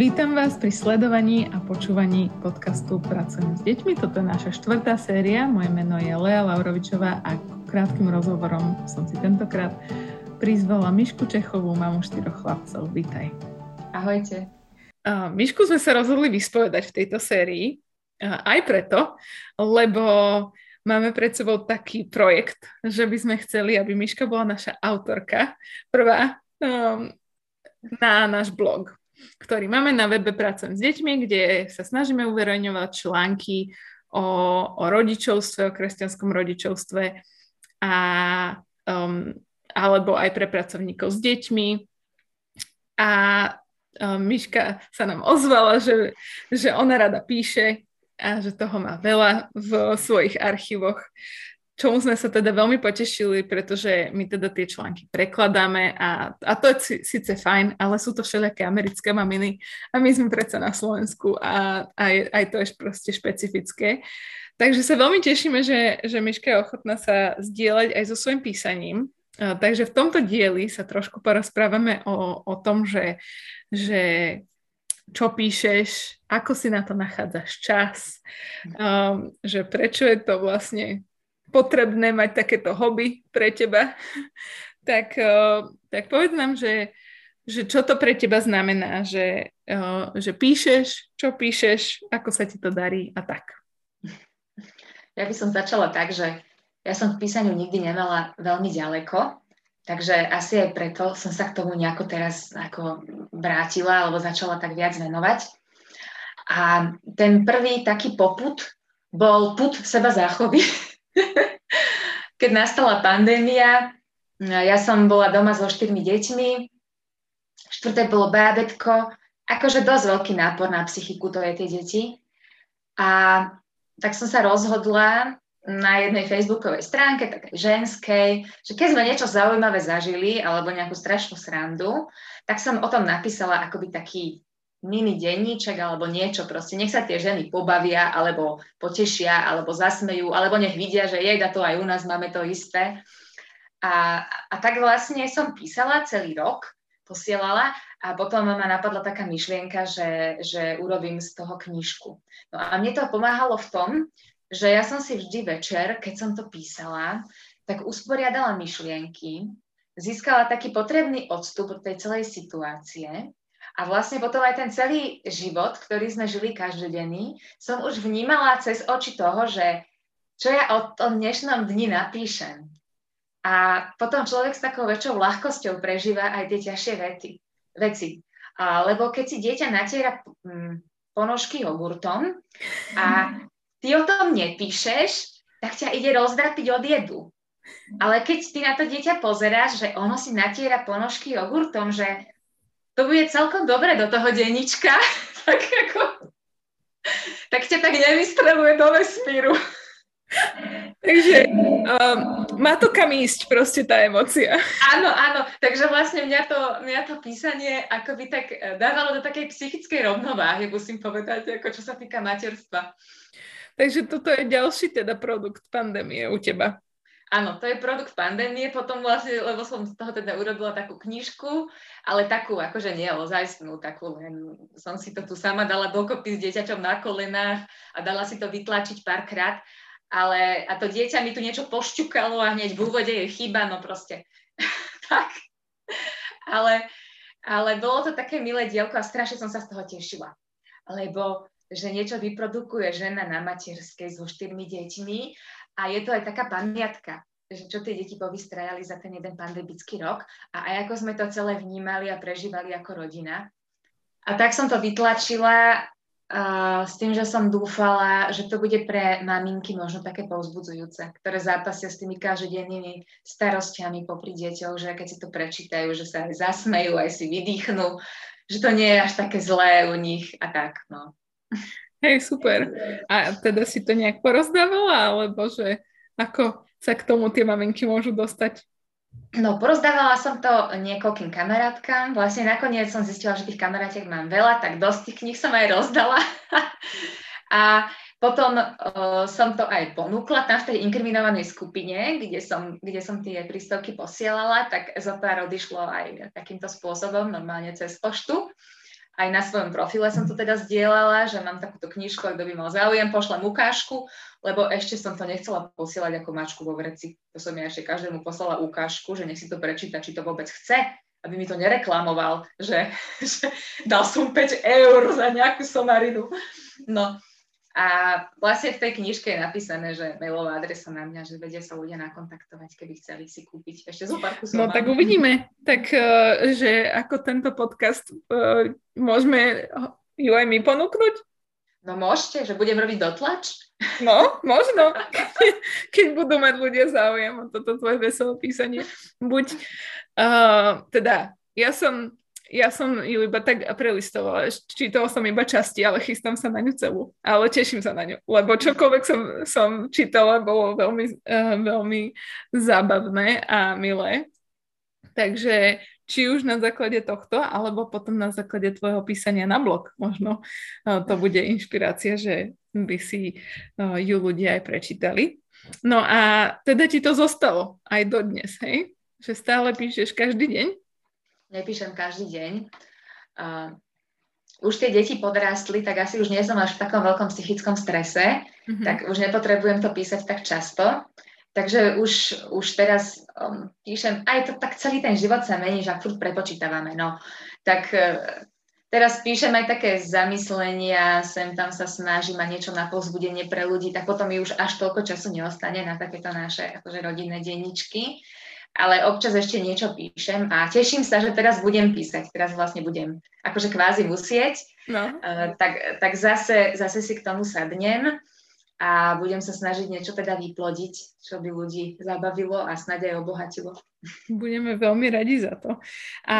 Vítam vás pri sledovaní a počúvaní podcastu Pracujem s deťmi. Toto je naša štvrtá séria. Moje meno je Lea Laurovičová a krátkým rozhovorom som si tentokrát prizvala Mišku Čechovú, mamu štyroch chlapcov. Vítaj. Ahojte. Uh, Mišku sme sa rozhodli vyspovedať v tejto sérii. Uh, aj preto, lebo máme pred sebou taký projekt, že by sme chceli, aby Miška bola naša autorka prvá um, na náš blog ktorý máme na webe Pracujem s deťmi, kde sa snažíme uverejňovať články o, o rodičovstve, o kresťanskom rodičovstve a, um, alebo aj pre pracovníkov s deťmi. A um, Miška sa nám ozvala, že, že ona rada píše a že toho má veľa v svojich archívoch čomu sme sa teda veľmi potešili, pretože my teda tie články prekladáme a, a to je síce fajn, ale sú to všelijaké americké maminy a my sme predsa na Slovensku a aj, aj to je proste špecifické. Takže sa veľmi tešíme, že, že Miška je ochotná sa zdieľať aj so svojím písaním. Takže v tomto dieli sa trošku porozprávame o, o tom, že, že čo píšeš, ako si na to nachádzaš čas, um, že prečo je to vlastne potrebné mať takéto hobby pre teba, tak, eh, tak povedz nám, že, že čo to pre teba znamená, že, eh, že píšeš, čo píšeš, ako sa ti to darí a tak. Ja by som začala tak, že ja som k písaniu nikdy nemala veľmi ďaleko, takže asi aj preto som sa k tomu nejako teraz ako vrátila alebo začala tak viac venovať. A ten prvý taký poput bol put seba záchovy, Keď nastala pandémia, ja som bola doma so štyrmi deťmi, štvrté bolo bábetko, akože dosť veľký nápor na psychiku to je tie deti. A tak som sa rozhodla na jednej facebookovej stránke, takej ženskej, že keď sme niečo zaujímavé zažili alebo nejakú strašnú srandu, tak som o tom napísala akoby taký mini denníček alebo niečo proste. Nech sa tie ženy pobavia, alebo potešia, alebo zasmejú, alebo nech vidia, že jeda to aj u nás máme to isté. A, a tak vlastne som písala celý rok, posielala a potom ma napadla taká myšlienka, že, že urobím z toho knižku. No a mne to pomáhalo v tom, že ja som si vždy večer, keď som to písala, tak usporiadala myšlienky, získala taký potrebný odstup od tej celej situácie a vlastne potom aj ten celý život, ktorý sme žili každodenný, som už vnímala cez oči toho, že čo ja o tom dnešnom dni napíšem. A potom človek s takou väčšou ľahkosťou prežíva aj tie ťažšie vety, veci. A, lebo keď si dieťa natiera hm, ponožky jogurtom a ty o tom nepíšeš, tak ťa ide rozdrapiť od jedu. Ale keď ty na to dieťa pozeráš, že ono si natiera ponožky jogurtom, že to bude celkom dobre do toho denníčka, tak ako, tak ťa tak nevystreluje do vesmíru. Takže um, má to kam ísť proste tá emocia. Áno, áno, takže vlastne mňa to, mňa to písanie akoby tak eh, dávalo do takej psychickej rovnováhy, musím povedať, ako čo sa týka materstva. Takže toto je ďalší teda produkt pandémie u teba. Áno, to je produkt pandémie, potom vlastne, lebo som z toho teda urobila takú knižku, ale takú, akože nie ozajstnú, takú len som si to tu sama dala dokopy s dieťaťom na kolenách a dala si to vytlačiť párkrát, ale a to dieťa mi tu niečo pošťukalo a hneď v úvode je chyba, no proste tak. Ale, ale bolo to také milé dielko a strašne som sa z toho tešila, lebo že niečo vyprodukuje žena na materskej so štyrmi deťmi a je to aj taká pamiatka, že čo tie deti povystrajali za ten jeden pandemický rok a aj ako sme to celé vnímali a prežívali ako rodina. A tak som to vytlačila uh, s tým, že som dúfala, že to bude pre maminky možno také povzbudzujúce, ktoré zápasia s tými každodennými starostiami popri deťoch, že keď si to prečítajú, že sa aj zasmejú, aj si vydýchnú, že to nie je až také zlé u nich a tak, no. Hej, super. A teda si to nejak porozdávala, alebo že ako sa k tomu tie maminky môžu dostať? No, porozdávala som to niekoľkým kamarátkam. Vlastne nakoniec som zistila, že tých kamarátiek mám veľa, tak dosť tých kníh som aj rozdala. a potom uh, som to aj ponúkla tam v tej inkriminovanej skupine, kde som, kde som tie príspevky posielala, tak zo pár odišlo aj takýmto spôsobom, normálne cez poštu. Aj na svojom profile som to teda zdieľala, že mám takúto knižku, kto by mal záujem, pošlem ukážku, lebo ešte som to nechcela posielať ako mačku vo vreci. To som ja ešte každému poslala ukážku, že nech si to prečíta, či to vôbec chce, aby mi to nereklamoval, že, že dal som 5 eur za nejakú somarinu. No, a vlastne v tej knižke je napísané, že mailová adresa na mňa, že vedia sa ľudia nakontaktovať, keby chceli si kúpiť ešte zo pár kusov. No tak uvidíme, tak uh, že ako tento podcast uh, môžeme ju aj my ponúknuť? No môžete, že budem robiť dotlač. No, možno, keď budú mať ľudia záujem o toto tvoje veselé písanie. Buď, uh, teda, ja som ja som ju iba tak prelistovala. Čítala som iba časti, ale chystám sa na ňu celú. Ale teším sa na ňu, lebo čokoľvek som, som čítala, bolo veľmi, uh, veľmi zábavné a milé. Takže či už na základe tohto, alebo potom na základe tvojho písania na blog možno uh, to bude inšpirácia, že by si uh, ju ľudia aj prečítali. No a teda ti to zostalo aj dodnes, hej? Že stále píšeš každý deň? Nepíšem každý deň. Uh, už tie deti podrástli, tak asi už nie som až v takom veľkom psychickom strese, mm-hmm. tak už nepotrebujem to písať tak často. Takže už, už teraz um, píšem, aj to tak celý ten život sa mení, že ak furt prepočítavame, no. Tak uh, teraz píšem aj také zamyslenia, sem tam sa snažím a niečo na povzbudenie pre ľudí, tak potom mi už až toľko času neostane na takéto naše akože rodinné denničky ale občas ešte niečo píšem a teším sa, že teraz budem písať. Teraz vlastne budem akože kvázi musieť. No. Uh, tak, tak zase, zase si k tomu sadnem a budem sa snažiť niečo teda vyplodiť, čo by ľudí zabavilo a snad aj obohatilo. Budeme veľmi radi za to. A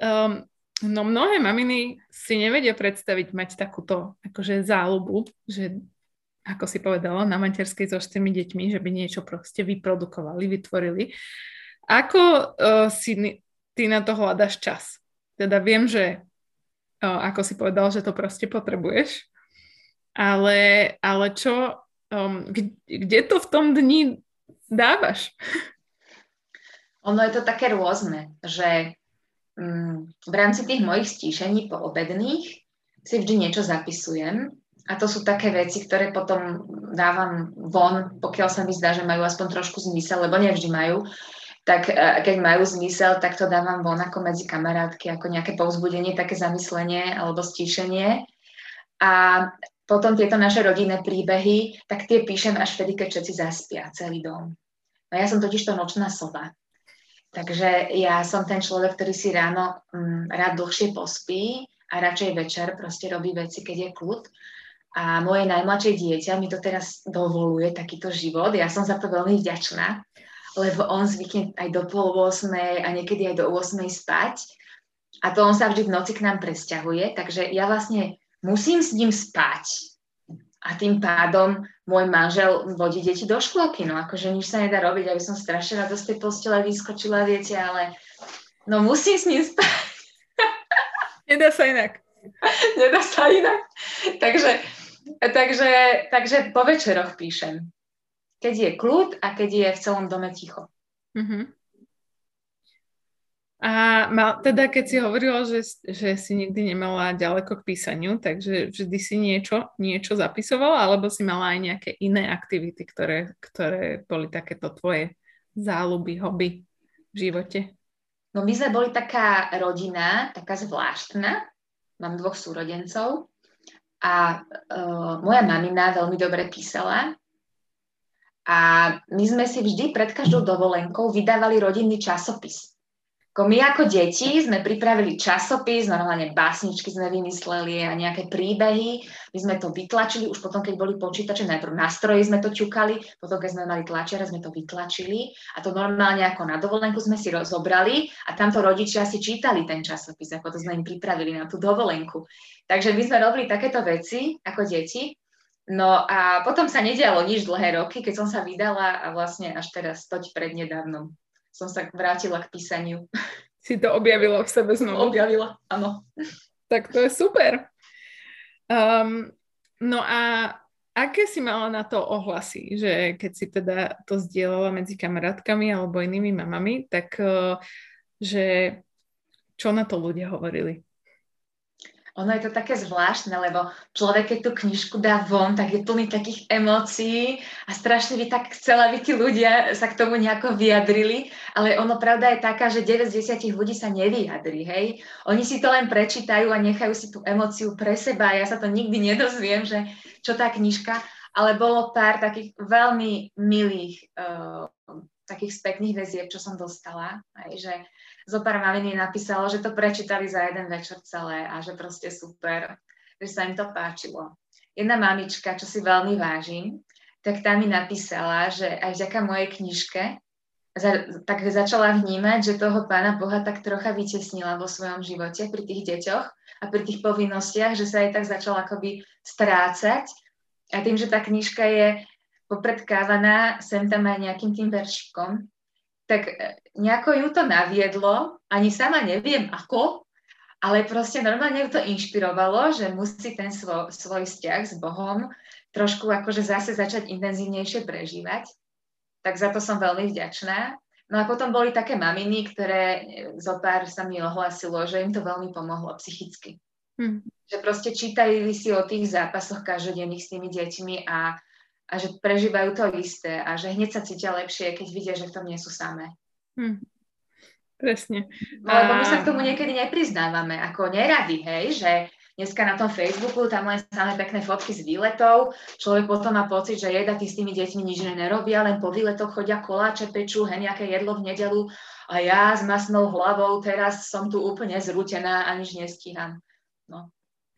um, no mnohé maminy si nevedia predstaviť mať takúto akože záľubu, že ako si povedala, na materskej so štyrmi deťmi, že by niečo proste vyprodukovali, vytvorili. Ako uh, si ty na to hľadaš čas? Teda viem, že uh, ako si povedal, že to proste potrebuješ, ale, ale čo, um, kde, kde to v tom dni dávaš? Ono je to také rôzne, že um, v rámci tých mojich stíšení poobedných si vždy niečo zapisujem a to sú také veci, ktoré potom dávam von, pokiaľ sa mi zdá, že majú aspoň trošku zmysel, lebo nevždy majú tak e, keď majú zmysel, tak to dávam von ako medzi kamarátky, ako nejaké povzbudenie, také zamyslenie alebo stíšenie. A potom tieto naše rodinné príbehy, tak tie píšem až vtedy, keď všetci zaspia, celý dom. No ja som totiž to nočná sova. Takže ja som ten človek, ktorý si ráno mm, rád dlhšie pospí a radšej večer proste robí veci, keď je kľud. A moje najmladšie dieťa mi to teraz dovoluje, takýto život. Ja som za to veľmi vďačná lebo on zvykne aj do pol 8 a niekedy aj do 8 spať. A to on sa vždy v noci k nám presťahuje, takže ja vlastne musím s ním spať. A tým pádom môj manžel vodí deti do škôlky, no akože nič sa nedá robiť, aby som strašne rado z tej postele vyskočila, viete, ale no musím s ním spať. Nedá sa inak. Nedá sa inak. Takže, takže, takže po večeroch píšem keď je kľud a keď je v celom dome ticho. Uh-huh. A mal, teda keď si hovorila, že, že si nikdy nemala ďaleko k písaniu, takže vždy si niečo, niečo zapisovala, alebo si mala aj nejaké iné aktivity, ktoré, ktoré boli takéto tvoje záľuby, hobby v živote? No my sme boli taká rodina, taká zvláštna. Mám dvoch súrodencov a uh, moja mamina veľmi dobre písala a my sme si vždy pred každou dovolenkou vydávali rodinný časopis. My ako deti sme pripravili časopis, normálne básničky sme vymysleli a nejaké príbehy. My sme to vytlačili, už potom, keď boli počítače, najprv na stroji sme to ťukali, potom, keď sme mali tlačiara, sme to vytlačili a to normálne ako na dovolenku sme si rozobrali a tamto rodičia si čítali ten časopis, ako to sme im pripravili na tú dovolenku. Takže my sme robili takéto veci ako deti No a potom sa nedialo nič dlhé roky, keď som sa vydala a vlastne až teraz toť prednedávnom som sa vrátila k písaniu. Si to objavila v sebe znovu? Objavila, áno. Tak to je super. Um, no a aké si mala na to ohlasy, že keď si teda to zdieľala medzi kamarátkami alebo inými mamami, tak uh, že čo na to ľudia hovorili? Ono je to také zvláštne, lebo človek, keď tú knižku dá von, tak je plný takých emócií a strašne by tak chcela, aby tí ľudia sa k tomu nejako vyjadrili, ale ono pravda je taká, že 9 z 10 ľudí sa nevyjadri, hej. Oni si to len prečítajú a nechajú si tú emóciu pre seba. Ja sa to nikdy nedozviem, že čo tá knižka, ale bolo pár takých veľmi milých uh, takých spätných väzieb, čo som dostala, aj, že zo pár maminy napísalo, že to prečítali za jeden večer celé a že proste super, že sa im to páčilo. Jedna mamička, čo si veľmi vážim, tak tá mi napísala, že aj vďaka mojej knižke za, tak začala vnímať, že toho pána Boha tak trocha vytesnila vo svojom živote pri tých deťoch a pri tých povinnostiach, že sa aj tak začala akoby strácať. A tým, že tá knižka je popredkávaná sem tam aj nejakým tým veršikom, tak e, nejako ju to naviedlo, ani sama neviem ako, ale proste normálne ju to inšpirovalo, že musí ten svoj, svoj vzťah s Bohom trošku akože zase začať intenzívnejšie prežívať. Tak za to som veľmi vďačná. No a potom boli také maminy, ktoré e, zo pár sa mi ohlasilo, že im to veľmi pomohlo psychicky. Hmm. Že proste čítali si o tých zápasoch každodenných s tými deťmi a a že prežívajú to isté a že hneď sa cítia lepšie, keď vidia, že v tom nie sú samé. Hm. Presne. No, lebo my sa k tomu niekedy nepriznávame, ako nerady, hej, že dneska na tom Facebooku tam len samé pekné fotky z výletov, človek potom má pocit, že jeda tí s tými deťmi nič nerobia, len po výletoch chodia koláče, pečú, hen nejaké jedlo v nedelu a ja s masnou hlavou teraz som tu úplne zrútená a nič nestíham. No.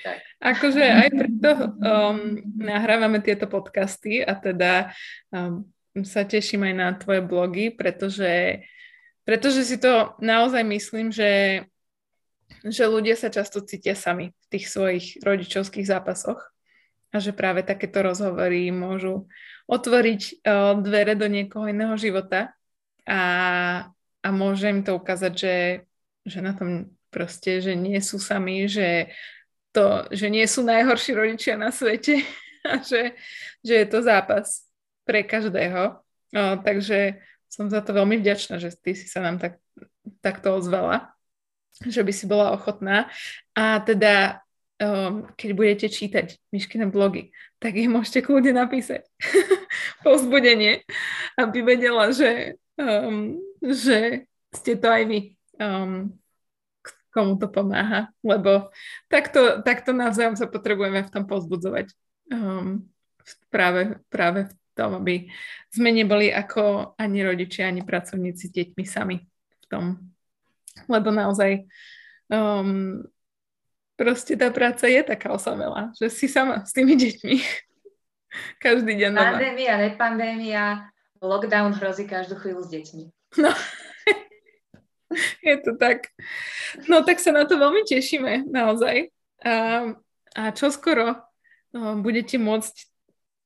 Tak. Akože aj preto um, nahrávame tieto podcasty a teda um, sa teším aj na tvoje blogy, pretože, pretože si to naozaj myslím, že, že ľudia sa často cítia sami v tých svojich rodičovských zápasoch a že práve takéto rozhovory môžu otvoriť uh, dvere do niekoho iného života a, a môže im to ukázať, že, že na tom proste, že nie sú sami, že to, že nie sú najhorší rodičia na svete a že, že je to zápas pre každého. O, takže som za to veľmi vďačná, že ty si sa nám tak, takto ozvala, že by si bola ochotná. A teda, um, keď budete čítať Myškine blogy, tak ich môžete kľudne napísať povzbudenie, aby vedela, že, um, že ste to aj vy. Um, komu to pomáha, lebo takto, takto navzájom sa potrebujeme v tom pozbudzovať. Um, práve, práve v tom, aby sme neboli ako ani rodičia, ani pracovníci s deťmi sami v tom. Lebo naozaj um, proste tá práca je taká osamelá, že si sama s tými deťmi každý deň. Pandémia, nepandémia, lockdown hrozí každú chvíľu s deťmi. No, je to tak. No tak sa na to veľmi tešíme, naozaj. A, a čo skoro no, budete môcť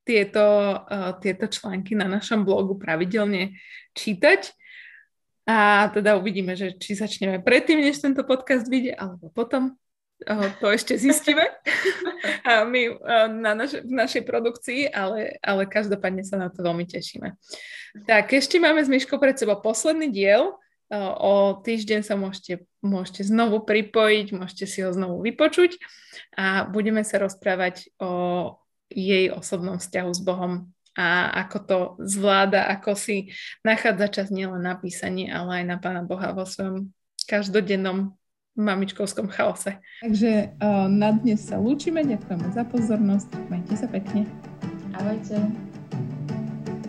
tieto, uh, tieto články na našom blogu pravidelne čítať. A teda uvidíme, že či začneme predtým, než tento podcast vyjde, alebo potom. Uh, to ešte zistíme a my uh, na naš- v našej produkcii, ale, ale každopádne sa na to veľmi tešíme. Tak ešte máme s Myškou pred sebou posledný diel O týždeň sa môžete, môžete znovu pripojiť, môžete si ho znovu vypočuť a budeme sa rozprávať o jej osobnom vzťahu s Bohom a ako to zvláda, ako si nachádza čas nielen na písanie, ale aj na Pána Boha vo svojom každodennom mamičkovskom chaose. Takže na dnes sa lúčime, ďakujeme za pozornosť, majte sa pekne. Ahojte.